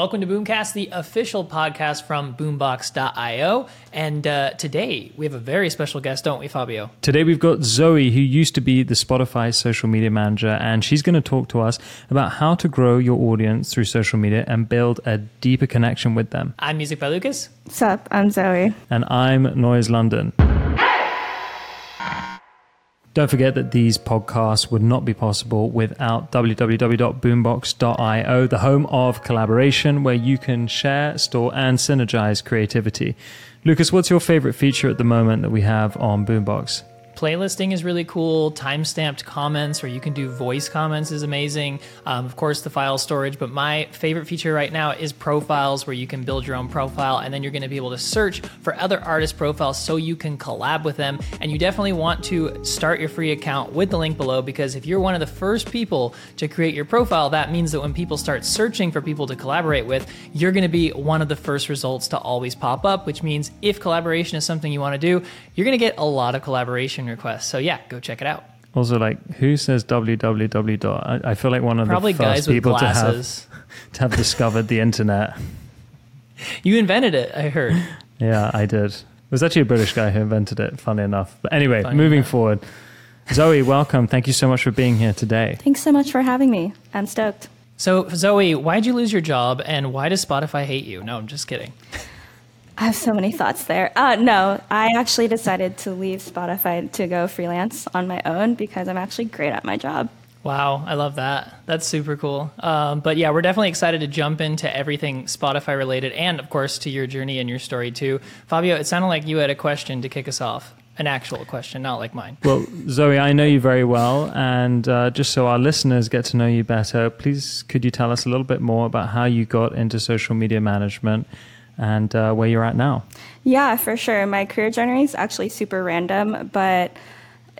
Welcome to Boomcast, the official podcast from boombox.io. And uh, today we have a very special guest, don't we, Fabio? Today we've got Zoe, who used to be the Spotify social media manager, and she's going to talk to us about how to grow your audience through social media and build a deeper connection with them. I'm Music by Lukas. What's up? I'm Zoe. And I'm Noize London. Don't forget that these podcasts would not be possible without www.boombox.io, the home of collaboration where you can share, store, and synergize creativity. Lukas, what's your favorite feature at the moment that we have on Boombox? Playlisting is really cool. Time-stamped comments where you can do voice comments is amazing. Um, of course, the file storage, but my favorite feature right now is profiles where you can build your own profile and then you're going to be able to search for other artist profiles so you can collab with them. And you definitely want to start your free account with the link below because if you're one of the first people to create your profile, that means that when people start searching for people to collaborate with, you're going to be one of the first results to always pop up, which means if collaboration is something you want to do, you're going to get a lot of collaboration requests. So yeah, go check it out. Also, like, who says www dot? I, I feel like one of Probably the first guys with people to have glasses. to have discovered the internet. You invented it, I heard. Yeah, I did. It was actually a British guy who invented it, funny enough. But anyway, Funny moving enough. forward. Zoe, welcome. Thank you so much for being here today. Thanks so much for having me. I'm stoked. So Zoe, why'd you lose your job, and why does Spotify hate you? No, I'm just kidding. I have so many thoughts there. Uh, no, I actually decided to leave Spotify to go freelance on my own because I'm actually great at my job. Wow, I love that. That's super cool. Um, but yeah, we're definitely excited to jump into everything Spotify related, and of course to your journey and your story too. Fabio, it sounded like you had a question to kick us off. An actual question, not like mine. Well, Zoe, I know you very well. And uh, just so our listeners get to know you better, please could you tell us a little bit more about how you got into social media management and uh, where you're at now? Yeah, for sure. My career journey is actually super random, but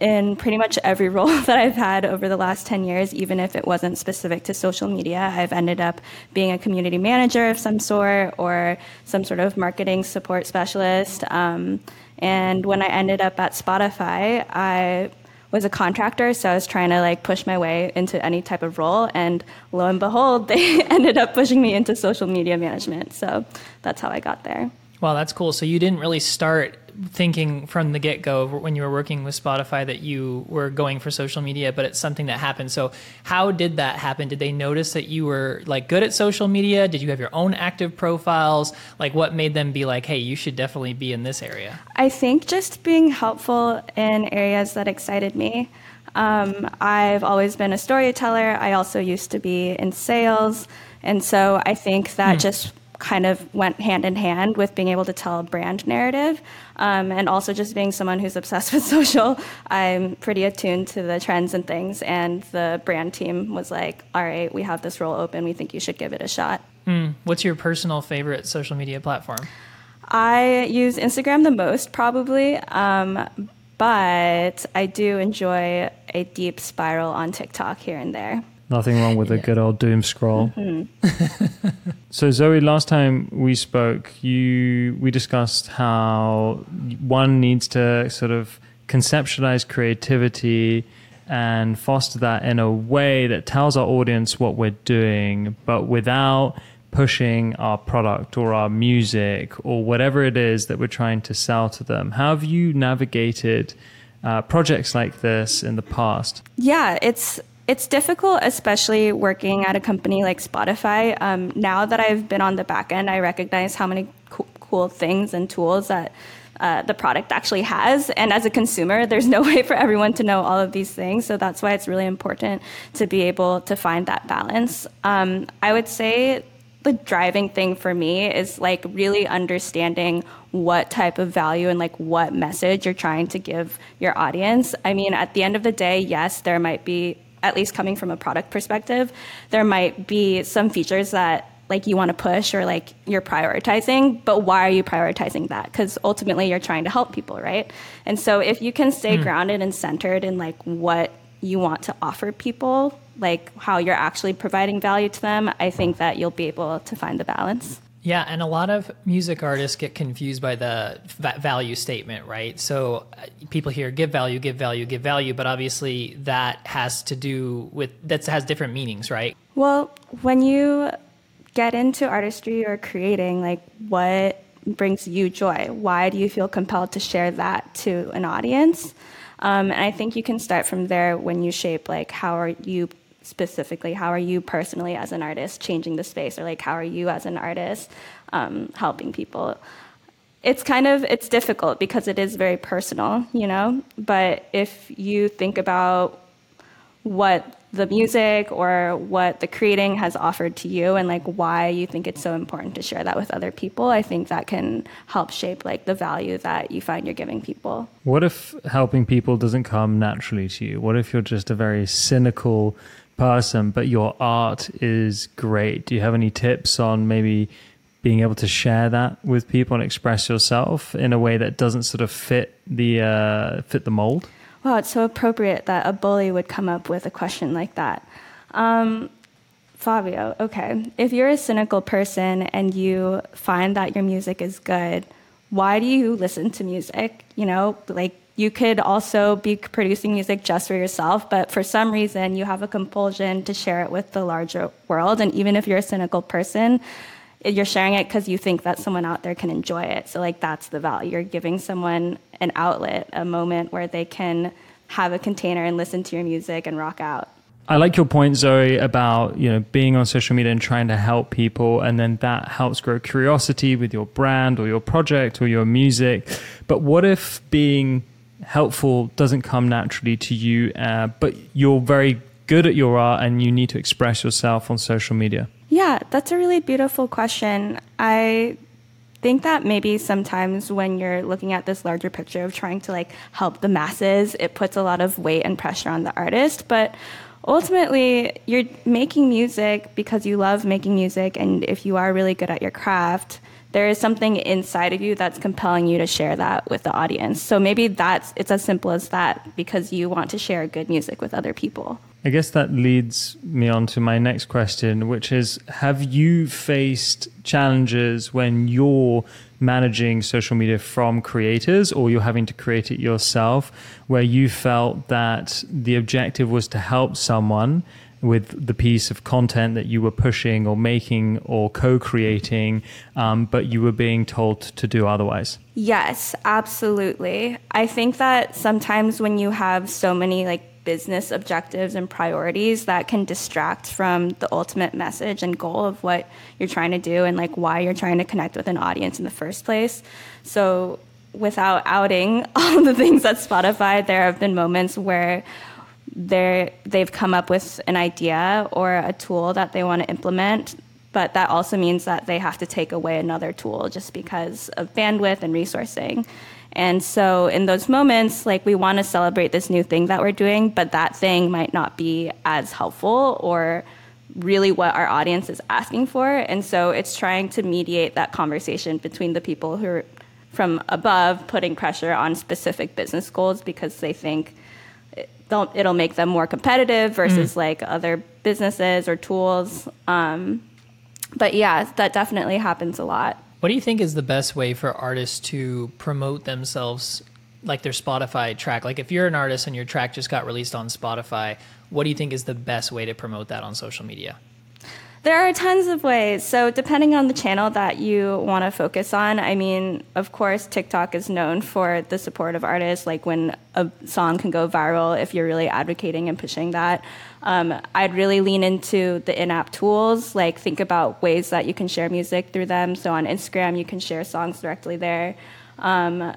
in pretty much every role that I've had over the last 10 years, even if it wasn't specific to social media, I've ended up being a community manager of some sort or some sort of marketing support specialist. Um, and when I ended up at Spotify, I was a contractor, so I was trying to like push my way into any type of role, and lo and behold, they ended up pushing me into social media management. So that's how I got there. Wow, that's cool. So you didn't really start thinking from the get go when you were working with Spotify that you were going for social media, but it's something that happened. So how did that happen? Did they notice that you were like good at social media? Did you have your own active profiles? Like what made them be like, hey, you should definitely be in this area? I think just being helpful in areas that excited me. Um, I've always been a storyteller. I also used to be in sales. And so I think that just kind of went hand in hand with being able to tell a brand narrative um, and also just being someone who's obsessed with social. I'm pretty attuned to the trends and things. And the brand team was like, all right, we have this role open. We think you should give it a shot. What's your personal favorite social media platform? I use Instagram the most, probably, um, but I do enjoy a deep spiral on TikTok here and there. Nothing wrong with a good old doom scroll. so Zoe, last time we spoke, you we discussed how one needs to sort of conceptualize creativity and foster that in a way that tells our audience what we're doing, but without pushing our product or our music or whatever it is that we're trying to sell to them. How have you navigated uh, projects like this in the past? Yeah, it's it's difficult, especially working at a company like Spotify. Um, now that I've been on the back end, I recognize how many co- cool things and tools that uh, the product actually has. And as a consumer, there's no way for everyone to know all of these things. So that's why it's really important to be able to find that balance. Um, I would say the driving thing for me is like really understanding what type of value and like what message you're trying to give your audience. I mean, at the end of the day, yes, there might be at least coming from a product perspective, there might be some features that like you want to push or like you're prioritizing, but why are you prioritizing that? Because ultimately you're trying to help people, right? And so if you can stay hmm. grounded and centered in like what you want to offer people, like how you're actually providing value to them, I think that you'll be able to find the balance. Yeah, and a lot of music artists get confused by the va- value statement, right? So uh, people hear give value, give value, give value, but obviously that has to do with that has different meanings, right? Well, when you get into artistry or creating, like what brings you joy? Why do you feel compelled to share that to an audience? Um, and I think you can start from there when you shape like how are you specifically how are you personally as an artist changing the space? Or like how are you as an artist um, helping people? It's kind of it's difficult because it is very personal you know? But if you think about what the music or what the creating has offered to you and like why you think it's so important to share that with other people i think that can help shape like the value that you find you're giving people. What if helping people doesn't come naturally to you? What if you're just a very cynical person but your art is great do you have any tips on maybe being able to share that with people and express yourself in a way that doesn't sort of fit the uh, fit the mold wow, it's so appropriate that a bully would come up with a question like that. Um, Fabio, okay, if you're a cynical person and you find that your music is good, why do you listen to music? You know, like you could also be producing music just for yourself, but for some reason you have a compulsion to share it with the larger world. And even if you're a cynical person, you're sharing it because you think that someone out there can enjoy it. So like that's the value. You're giving someone an outlet, a moment where they can have a container and listen to your music and rock out. I like your point, Zoe, about you know being on social media and trying to help people, and then that helps grow curiosity with your brand or your project or your music. But what if being helpful doesn't come naturally to you, uh, but you're very good at your art and you need to express yourself on social media? Yeah, that's a really beautiful question. I think that maybe sometimes when you're looking at this larger picture of trying to like help the masses, it puts a lot of weight and pressure on the artist, but ultimately you're making music because you love making music and if you are really good at your craft, there is something inside of you that's compelling you to share that with the audience. So maybe that's it's as simple as that because you want to share good music with other people. I guess that leads me on to my next question, which is Have you faced challenges when you're managing social media from creators or you're having to create it yourself, where you felt that the objective was to help someone with the piece of content that you were pushing or making or co creating, um, but you were being told to do otherwise? Yes, absolutely. I think that sometimes when you have so many like business objectives and priorities that can distract from the ultimate message and goal of what you're trying to do and like why you're trying to connect with an audience in the first place. So without outing all the things at Spotify, there have been moments where they they've come up with an idea or a tool that they want to implement but that also means that they have to take away another tool just because of bandwidth and resourcing and so in those moments, like we want to celebrate this new thing that we're doing, but that thing might not be as helpful or really what our audience is asking for. And so it's trying to mediate that conversation between the people who are from above putting pressure on specific business goals because they think it'll make them more competitive versus mm. like other businesses or tools. Um, but yeah, that definitely happens a lot. What do you think is the best way for artists to promote themselves, like their Spotify track? Like if you're an artist and your track just got released on Spotify, what do you think is the best way to promote that on social media? There are tons of ways. So, depending on the channel that you want to focus on, I mean, of course, TikTok is known for the support of artists, like when a song can go viral if you're really advocating and pushing that. Um, I'd really lean into the in app tools, like think about ways that you can share music through them. So, on Instagram, you can share songs directly there. Um,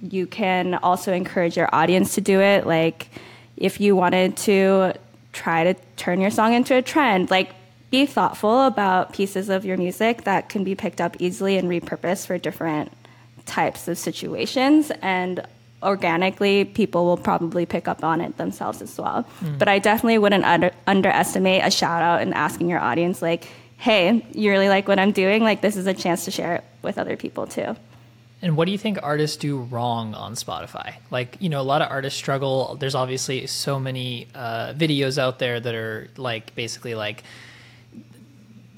you can also encourage your audience to do it. Like, if you wanted to try to turn your song into a trend, like be thoughtful about pieces of your music that can be picked up easily and repurposed for different types of situations and organically people will probably pick up on it themselves as well mm. but i definitely wouldn't under, underestimate a shout out and asking your audience like hey you really like what i'm doing like this is a chance to share it with other people too and what do you think artists do wrong on Spotify? Like, you know, a lot of artists struggle. There's obviously so many uh, videos out there that are like basically like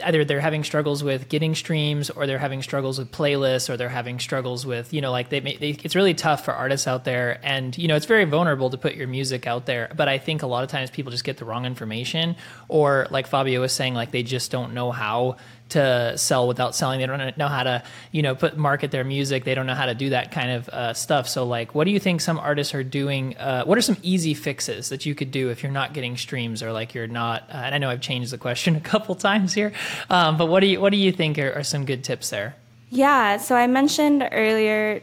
either they're having struggles with getting streams or they're having struggles with playlists or they're having struggles with you know like they, they, it's really tough for artists out there. And you know it's very vulnerable to put your music out there. But i think a lot of times people just get the wrong information. Or like fabio was saying like they just don't know how to sell without selling. They don't know how to, you know, put market their music. They don't know how to do that kind of uh, stuff. So, like, what do you think some artists are doing? Uh, what are some easy fixes that you could do if you're not getting streams or like you're not? Uh, and I know I've changed the question a couple times here, um, but what do you what do you think are, are some good tips there? Yeah. So I mentioned earlier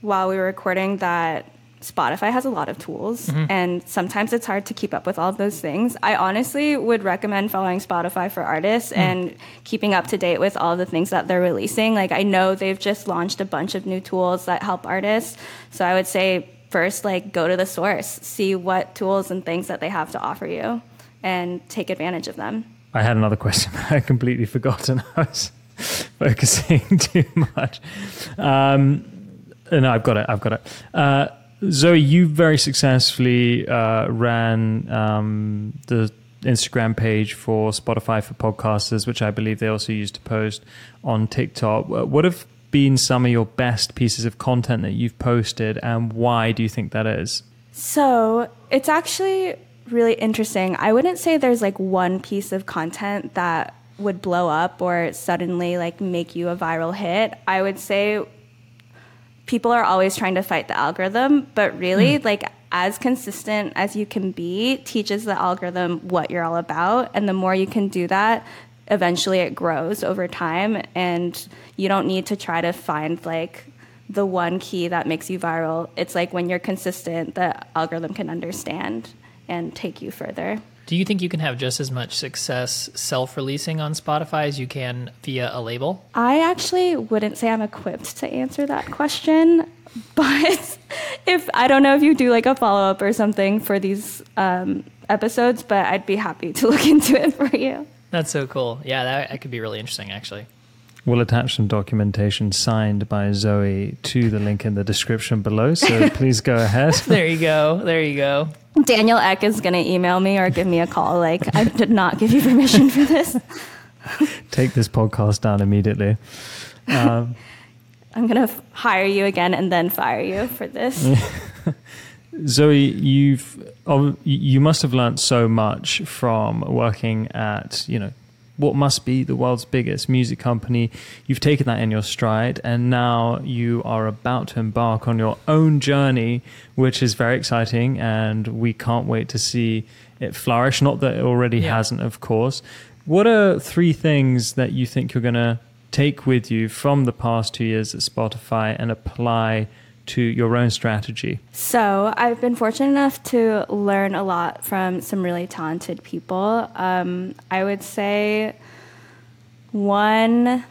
while we were recording that Spotify has a lot of tools, mm-hmm. and sometimes it's hard to keep up with all of those things. I honestly would recommend following Spotify for artists mm. and keeping up to date with all the things that they're releasing. Like, I know they've just launched a bunch of new tools that help artists. So I would say, first, like, go to the source, see what tools and things that they have to offer you, and take advantage of them. I had another question, but I completely forgotten. I was focusing too much. Um, no, I've got it. I've got it. Uh, Zoe, you very successfully uh, ran um, the Instagram page for Spotify for podcasters, which I believe they also used to post on TikTok. What have been some of your best pieces of content that you've posted, and why do you think that is? So it's actually really interesting. I wouldn't say there's like one piece of content that would blow up or suddenly like make you a viral hit. I would say people are always trying to fight the algorithm, but really, mm. like as consistent as you can be teaches the algorithm what you're all about, and the more you can do that, eventually it grows over time, and you don't need to try to find like the one key that makes you viral. It's like when you're consistent, the algorithm can understand and take you further. Do you think you can have just as much success self releasing on Spotify as you can via a label? I actually wouldn't say I'm equipped to answer that question. But if I don't know if you do like a follow up or something for these um, episodes, but I'd be happy to look into it for you. That's so cool. Yeah, that, that could be really interesting actually. We'll attach some documentation signed by Zoe to the link in the description below. So please go ahead. there you go. There you go. Daniel Ek is going to email me or give me a call. Like, I did not give you permission for this. Take this podcast down immediately. Um, I'm going to f- hire you again and then fire you for this. Zoe, you've you must have learned so much from working at you know what must be the world's biggest music company. You've taken that in your stride, and now you are about to embark on your own journey, which is very exciting. And we can't wait to see it flourish. Not that it already yeah. hasn't, of course. What are three things that you think you're going to take with you from the past two years at Spotify and apply? To your own strategy? So, I've been fortunate enough to learn a lot from some really talented people. Um, I would say one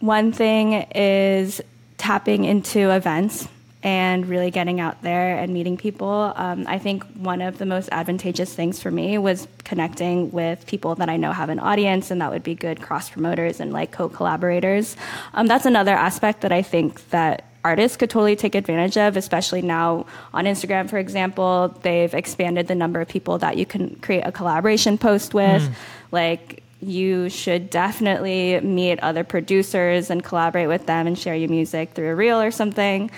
one thing is tapping into events and really getting out there and meeting people. Um, I think one of the most advantageous things for me was connecting with people that I know have an audience, and that would be good cross promoters and like co collaborators. Um, that's another aspect that I think that artists could totally take advantage of, especially now on Instagram, for example. They've expanded the number of people that you can create a collaboration post with. Mm. Like, you should definitely meet other producers and collaborate with them and share your music through a reel or something.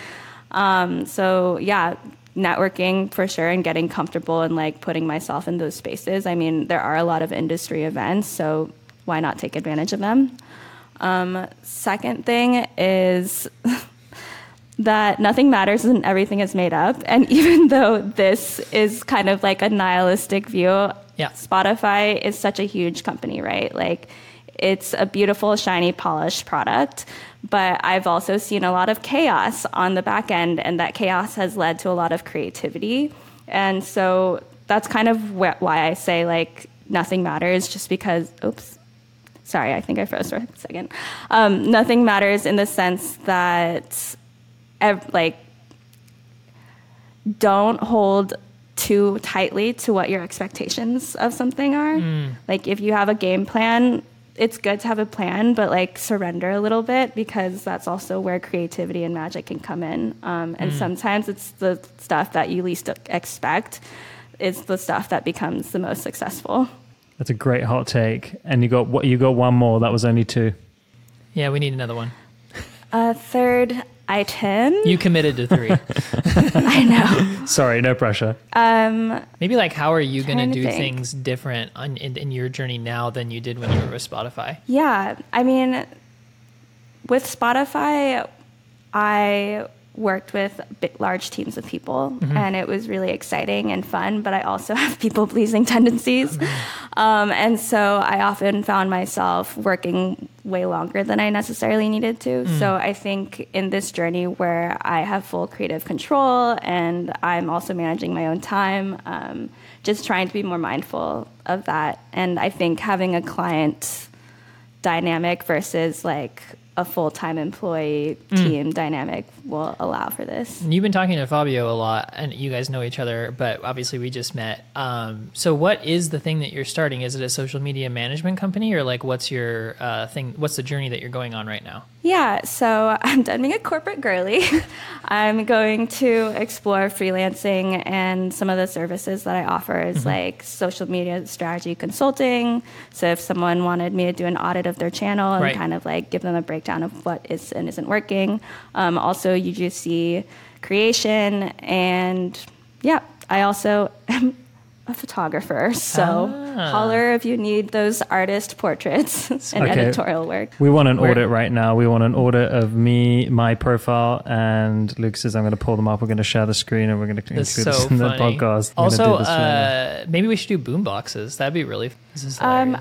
Um, so yeah, networking for sure and getting comfortable and like putting myself in those spaces. I mean, there are a lot of industry events, so why not take advantage of them? Um, second thing is that nothing matters and everything is made up. And even though this is kind of like a nihilistic view, yeah. Spotify is such a huge company, right? Like it's a beautiful, shiny, polished product. But I've also seen a lot of chaos on the back end, and that chaos has led to a lot of creativity. And so that's kind of wh- why I say like nothing matters, just because. Oops, sorry, I think I froze for a second. Um, nothing matters in the sense that, ev- like, don't hold too tightly to what your expectations of something are. Mm. Like, if you have a game plan, it's good to have a plan, but like surrender a little bit because that's also where creativity and magic can come in. Um, and mm. sometimes it's the stuff that you least expect is the stuff that becomes the most successful. That's a great hot take. And you got what you got one more. That was only two. Yeah, we need another one. Uh, third, item. You committed to three. I know. Sorry, no pressure. Um, Maybe like how are you going to Trying to do think. things different on, in, in your journey now than you did when you were with Spotify? Yeah, I mean, with Spotify, I worked with big, large teams of people, and it was really exciting and fun. But I also have people pleasing tendencies, um, and so I often found myself working way longer than I necessarily needed to. So I think in this journey where I have full creative control and I'm also managing my own time. Um, just trying to be more mindful of that. And I think having a client dynamic versus like a full-time employee team dynamic will allow for this. You've been talking to Fabio a lot, and you guys know each other, but obviously we just met. Um, so, what is the thing that you're starting? Is it a social media management company, or like what's your uh, thing? What's the journey that you're going on right now? Yeah, so I'm done being a corporate girly. I'm going to explore freelancing and some of the services that I offer is like social media strategy consulting. So if someone wanted me to do an audit of their channel and Right. kind of like give them a breakdown of what is and isn't working. Um, also UGC creation and yeah, I also am a photographer. So Ah. holler if you need those artist portraits and Okay. editorial work. We want an Where- audit right now. We want an audit of me, my profile, and Luke says I'm going to pull them up. We're going to share the screen and we're going to include That's this so in the podcast. I'm Also, do this right uh, maybe we should do Boombox's. That'd be really. This is Um,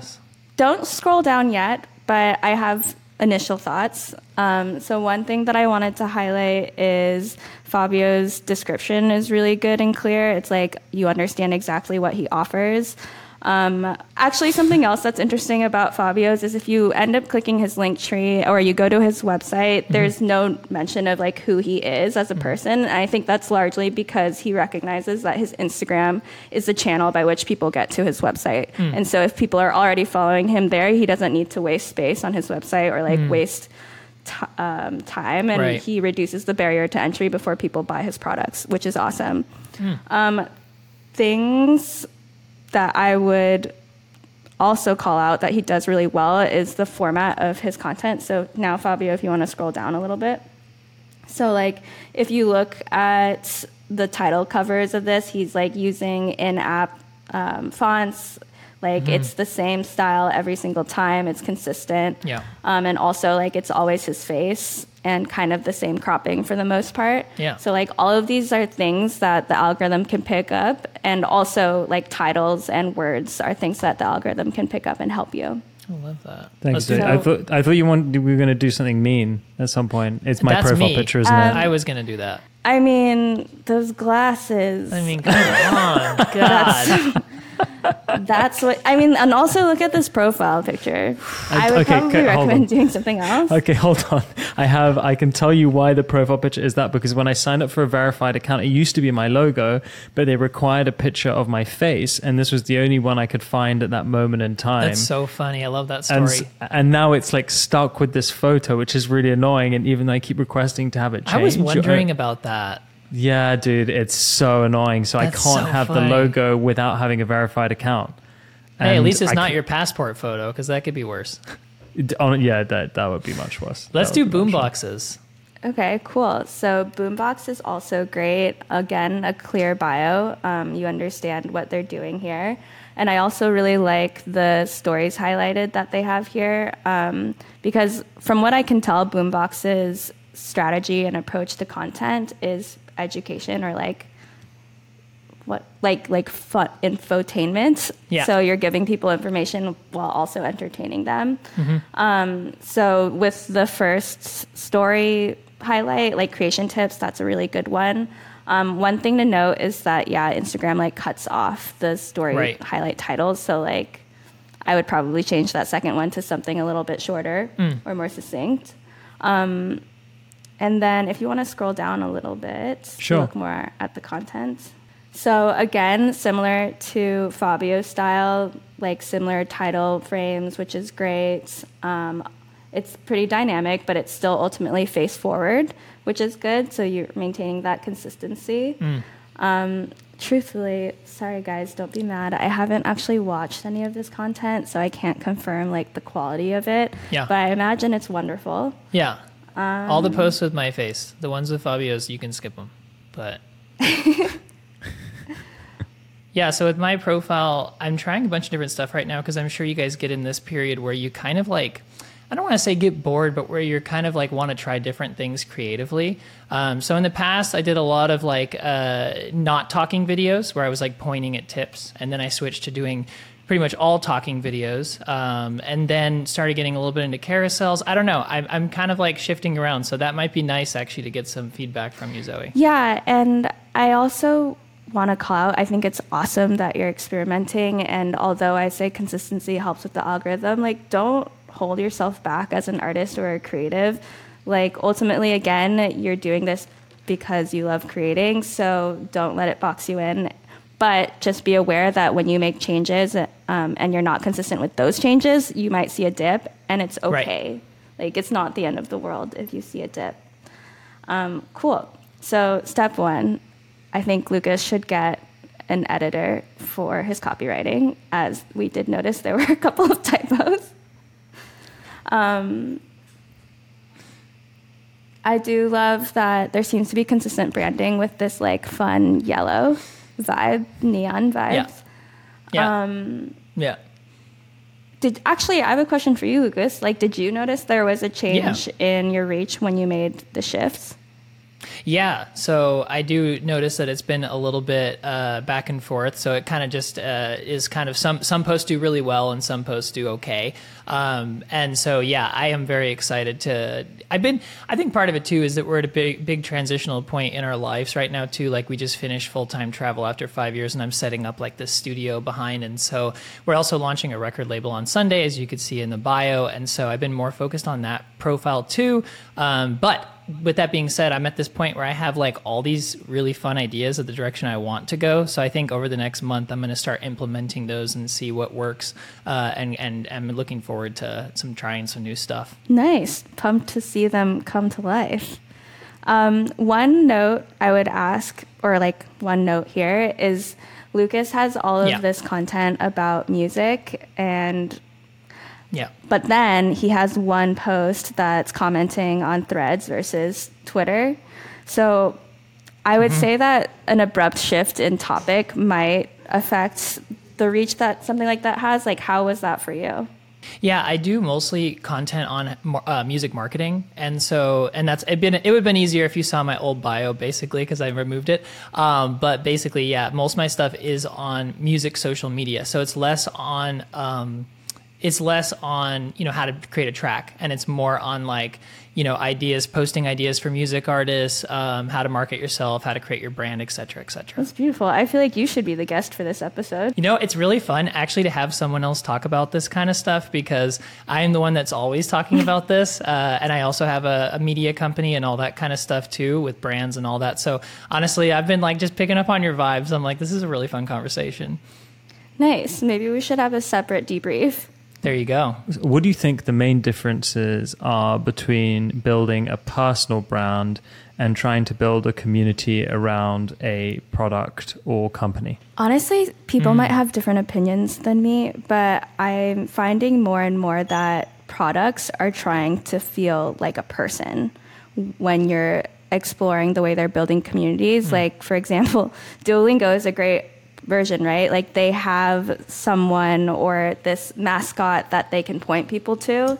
don't scroll down yet, but I have initial thoughts. Um, so one thing that I wanted to highlight is Fabio's description is really good and clear. It's like you understand exactly what he offers. Um, actually, something else that's interesting about Fabio's is if you end up clicking his Linktree or you go to his website, there's no mention of like who he is as a person. And I think that's largely because he recognizes that his Instagram is the channel by which people get to his website. And so if people are already following him there, he doesn't need to waste space on his website or like waste t- um, time. And Right. he reduces the barrier to entry before people buy his products, which is awesome. Um, things that I would also call out that he does really well is the format of his content. So now, Fabio, if you want to scroll down a little bit. So, like, if you look at the title covers of this, he's like using in app um, fonts. Like, it's the same style every single time, it's consistent. Yeah. Um, and also, like, it's always his face and kind of the same cropping for the most part. Yeah. So, like, all of these are things that the algorithm can pick up. And also, like, titles and words are things that the algorithm can pick up and help you. I love that. Thanks, dude. So- I thought I thought you wanted we were going to do something mean at some point. It's my That's profile me. picture, isn't Um, it? I was gonna do that. I mean, those glasses. I mean, come on, God. That's what I mean, and also look at this profile picture. I would okay, probably okay, recommend doing something else. Okay, hold on. I have. I can tell you why the profile picture is that because when I signed up for a verified account, it used to be my logo, but they required a picture of my face, and this was the only one I could find at that moment in time. That's so funny. I love that story. s- and now it's like stuck with this photo, which is really annoying. And even though I keep requesting to have it changed, I was wondering uh, about that. Yeah, dude, it's so annoying. So That's I can't so have funny. the logo without having a verified account. Hey, at least it's I not can't- your passport photo because that could be worse. d- on- yeah, that that would be much worse. Let's do would be Boombox's. Okay, cool. So Boombox is also great. Again, a clear bio. Um, you understand what they're doing here. And I also really like the stories highlighted that they have here um, because, from what I can tell, Boombox's strategy and approach to content is education or like what like like fun infotainment. Yeah. So you're giving people information while also entertaining them. Mm-hmm. Um, so with the first story highlight, like creation tips, that's a really good one. Um, one thing to note is that yeah, Instagram like cuts off the story Right. highlight titles. So like, I would probably change that second one to something a little bit shorter or more succinct. Um, and then if you want to scroll down a little bit, to Sure. look more at the content. So again, similar to Fabio's style, like similar title frames, which is great. Um, it's pretty dynamic, but it's still ultimately face forward, which is good. So you're maintaining that consistency. Um, truthfully, sorry guys, don't be mad. I haven't actually watched any of this content, so I can't confirm like the quality of it. Yeah. But I imagine it's wonderful. Yeah. All the posts with my face, the ones with Fabio's, you can skip them. But yeah, so with my profile, I'm trying a bunch of different stuff right now because I'm sure you guys get in this period where you kind of like. I don't want to say get bored, but where you're kind of like want to try different things creatively. Um, so in the past, I did a lot of like uh, not talking videos where I was like pointing at tips, and then I switched to doing pretty much all talking videos, um, and then started getting a little bit into carousels. I don't know. I'm, I'm kind of like shifting around, so that might be nice actually to get some feedback from you, Zoe. Yeah, and I also want to call out. I think it's awesome that you're experimenting, and although I say consistency helps with the algorithm, like don't hold yourself back as an artist or a creative. Like ultimately, again, you're doing this because you love creating, so don't let it box you in. But just be aware that when you make changes um, and you're not consistent with those changes, you might see a dip, and it's okay. Right. Like it's not the end of the world if you see a dip. Um, cool. So step one, I think Lukas should get an editor for his copywriting, as we did notice there were a couple of typos. Um, I do love that there seems to be consistent branding with this like fun yellow vibe, neon vibes. Yeah. Yeah. Um, yeah. Did actually I have a question for you, Lukas? Like, did you notice there was a change yeah. in your reach when you made the shifts? Yeah, so I do notice that it's been a little bit uh, back and forth. So it kind of just uh, is kind of some some posts do really well and some posts do okay. Um, and so yeah, I am very excited to. I've been. I think part of it too is that we're at a big big transitional point in our lives right now too. Like we just finished full time travel after five years, and I'm setting up like this studio behind. And so we're also launching a record label on Sunday, as you could see in the bio. And so I've been more focused on that profile too. Um, but with that being said, I'm at this point where I have like all these really fun ideas of the direction I want to go. So I think over the next month, I'm going to start implementing those and see what works. Uh, and and I'm looking forward to some trying some new stuff. Nice, pumped to see them come to life. Um, one note I would ask, or like one note here, is Lukas has all of yeah. this content about music and yeah. But then he has one post that's commenting on threads versus Twitter. So I would mm-hmm. say that an abrupt shift in topic might affect the reach that something like that has. Like, how was that for you? Yeah, I do mostly content on uh, music marketing, and so and that's it. Been it would have been easier if you saw my old bio, basically, because I removed it. Um, but basically, yeah, most of my stuff is on music social media, so it's less on. Um, it's less on you know how to create a track and it's more on like you know ideas posting ideas for music artists um, how to market yourself how to create your brand etc etc that's beautiful. I feel like you should be the guest for this episode. You know it's really fun actually to have someone else talk about this kind of stuff because i am the one that's always talking about this uh, and i also have a, a media company and all that kind of stuff too with brands and all that. So honestly i've been like just picking up on your vibes. I'm like this is a really fun conversation. Nice. Maybe we should have a separate debrief there you go. What do you think the main differences are between building a personal brand and trying to build a community around a product or company? Honestly, people mm. might have different opinions than me, but I'm finding more and more that products are trying to feel like a person when you're exploring the way they're building communities. Mm. Like, for example, Duolingo is a great version, right? Like they have someone or this mascot that they can point people to,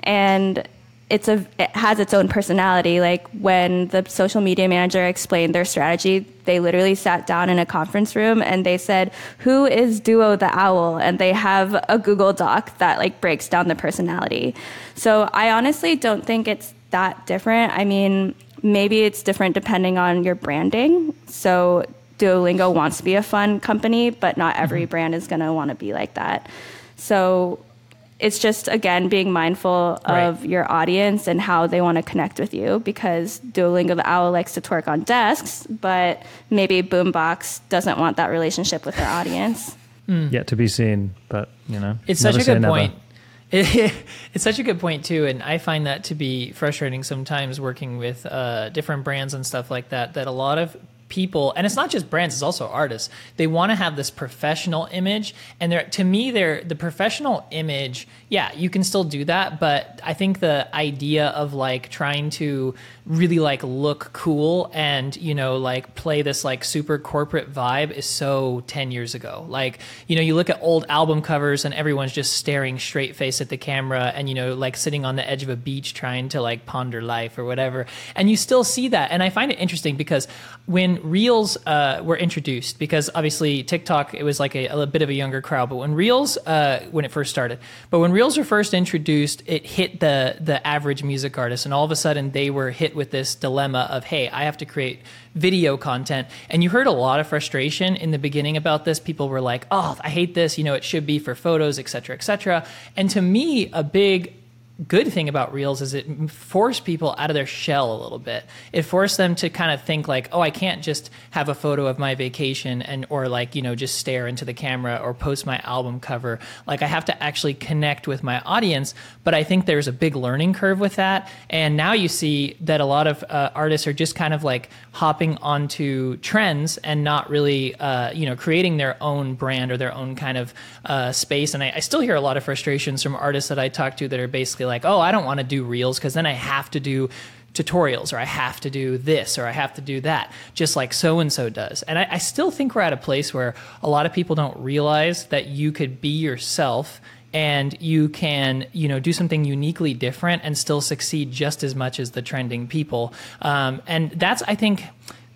and it's a it has its own personality. Like when the social media manager explained their strategy, they literally sat down in a conference room and they said, "Who is Duo the owl?" And they have a Google Doc that like breaks down the personality. So I honestly don't think it's that different. I mean, maybe it's different depending on your branding. So Duolingo wants to be a fun company, but not every mm-hmm. brand is going to want to be like that. So it's just again being mindful of right. your audience and how they want to connect with you because Duolingo the owl likes to twerk on desks, but maybe Boombox doesn't want that relationship with their audience. Mm. Yet to be seen, but you know, it's such a good point. It, it's such a good point too, and I find that to be frustrating sometimes working with uh, different brands and stuff like that. That a lot of people and it's not just brands it's also artists. They want to have this professional image and they're to me they're the professional image yeah you can still do that but i think the idea of like trying to really like look cool and you know like play this like super corporate vibe is so 10 years ago. Like you know you look at old album covers and everyone's just staring straight face at the camera and you know like sitting on the edge of a beach trying to like ponder life or whatever and you still see that and i find it interesting because when reels uh, were introduced because obviously tiktok it was like a, a bit of a younger crowd but when reels uh, when it first started. But when reels were first introduced it hit the the average music artist and all of a sudden they were hit with this dilemma of hey i have to create video content. And you heard a lot of frustration in the beginning about this. People were like oh i hate this. You know it should be for photos etc etc and to me a big good thing about reels is it forced people out of their shell a little bit. It forced them to kind of think like oh i can't just have a photo of my vacation and or like you know just stare into the camera or post my album cover. Like i have to actually connect with my audience but i think there's a big learning curve with that. And now you see that a lot of uh, artists are just kind of like hopping onto trends and not really uh, you know creating their own brand or their own kind of uh, space. And I, I still hear a lot of frustrations from artists that i talk to that are basically like, oh, I don't want to do reels because then I have to do tutorials or I have to do this or I have to do that, just like so and so does. And I, I, still think we're at a place where a lot of people don't realize that you could be yourself and you can you know do something uniquely different and still succeed just as much as the trending people. Um, and that's I think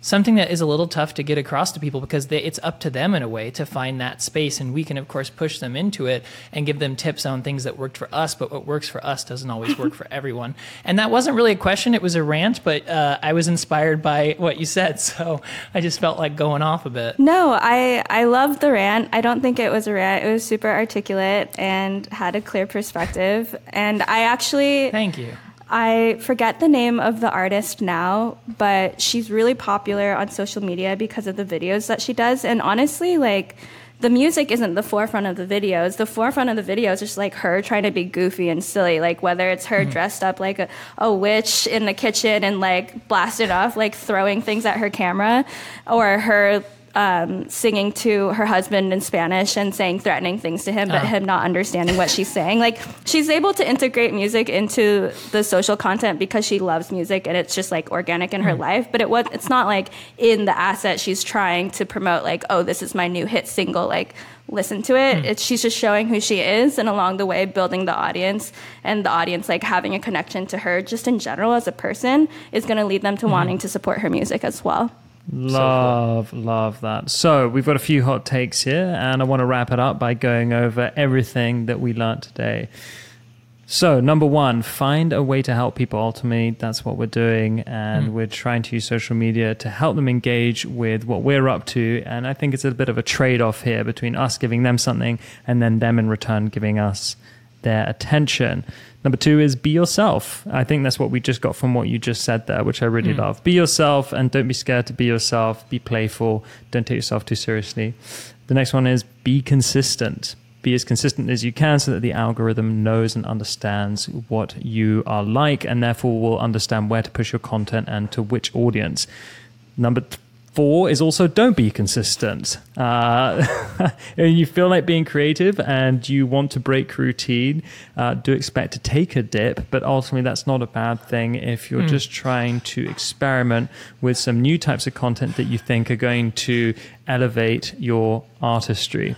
something that is a little tough to get across to people because they, it's up to them in a way to find that space and we can of course push them into it and give them tips on things that worked for us but what works for us doesn't always work for everyone. And that wasn't really a question it was a rant but uh, i was inspired by what you said so i just felt like going off a bit no i i love the rant. I don't think it was a rant it was super articulate and had a clear perspective. And i actually thank you I forget the name of the artist now, but she's really popular on social media because of the videos that she does. And honestly, like, the music isn't the forefront of the videos. The forefront of the videos is just like her trying to be goofy and silly, like whether it's her mm-hmm. dressed up like a, a witch in the kitchen and like blasted off, like throwing things at her camera, or her um, singing to her husband in Spanish and saying threatening things to him, but uh. him not understanding what she's saying. Like she's able to integrate music into the social content because she loves music and it's just like organic in her mm. life. But it was it's not like in the asset she's trying to promote like oh this is my new hit single like listen to it. Mm. It's she's just showing who she is and along the way building the audience and the audience like having a connection to her just in general as a person is going to lead them to mm. wanting to support her music as well. Love, so love that. So we've got a few hot takes here, and I want to wrap it up by going over everything that we learned today. So, number one, find a way to help people. Ultimately, that's what we're doing. And mm. we're trying to use social media to help them engage with what we're up to. And I think it's a bit of a trade off here between us giving them something and then them in return giving us their attention. Number two is be yourself. I think that's what we just got from what you just said there, which I really mm. love. Be yourself and don't be scared to be yourself. Be playful. Don't take yourself too seriously. The next one is be consistent. Be as consistent as you can so that the algorithm knows and understands what you are like and therefore will understand where to push your content and to which audience. Number th- Four is also don't be consistent. Uh, you feel like being creative and you want to break routine, uh, do expect to take a dip, but ultimately that's not a bad thing if you're mm. just trying to experiment with some new types of content that you think are going to elevate your artistry.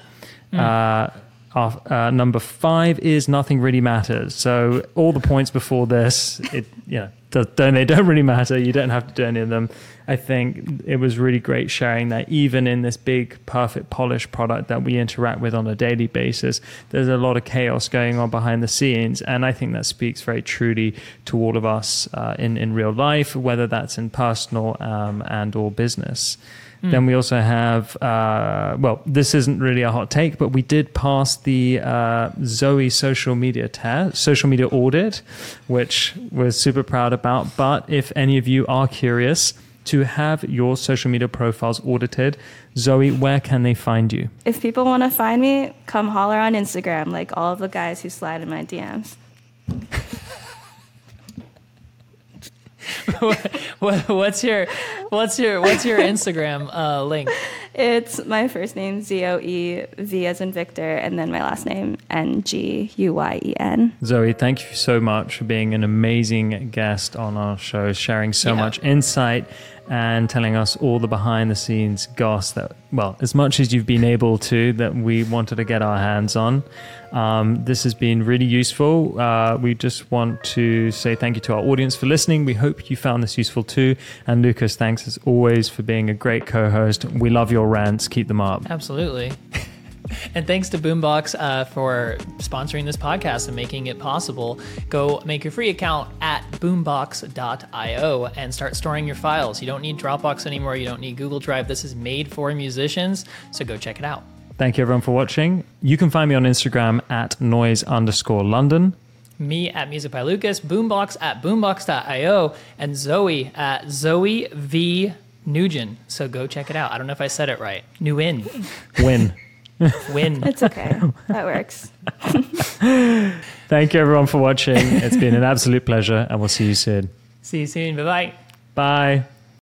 Mm. Uh, uh, number five is nothing really matters. So all the points before this, it you know, don't they don't really matter. You don't have to do any of them. I think it was really great sharing that even in this big, perfect, polished product that we interact with on a daily basis, there's a lot of chaos going on behind the scenes. And I think that speaks very truly to all of us uh, in, in real life, whether that's in personal um, and or business. Mm. Then we also have, uh, well, this isn't really a hot take, but we did pass the uh, Zoe social media test, social media audit, which we're super proud about. But if any of you are curious, to have your social media profiles audited. Zoe, where can they find you? If people want to find me, come holler on Instagram, like all of the guys who slide in my DMs. what, what's your what's your what's your Instagram uh, link? It's my first name Z O E V as in Victor, and then my last name N G U Y E N. Zoe, thank you so much for being an amazing guest on our show, sharing so Yeah. much insight and telling us all the behind the scenes goss that, well, as much as you've been able to, that we wanted to get our hands on. Um, this has been really useful. Uh, we just want to say thank you to our audience for listening. We hope you found this useful too. And Lukas, thanks as always for being a great co host. We love your rants. Keep them up. Absolutely. And thanks to Boombox uh, for sponsoring this podcast and making it possible. Go make your free account at boombox.io and start storing your files. You don't need Dropbox anymore. You don't need Google Drive. This is made for musicians. So go check it out. Thank you everyone for watching. You can find me on Instagram at Noize underscore London. Me at Music by Lukas, Boombox at boombox.io, and Zoe at Zoe V Nugent. So go check it out. I don't know if I said it right. Nguyen. Win. Win. It's okay. that works. Thank you everyone for watching. It's been an absolute pleasure, and we'll see you soon. See you soon. Bye bye. Bye.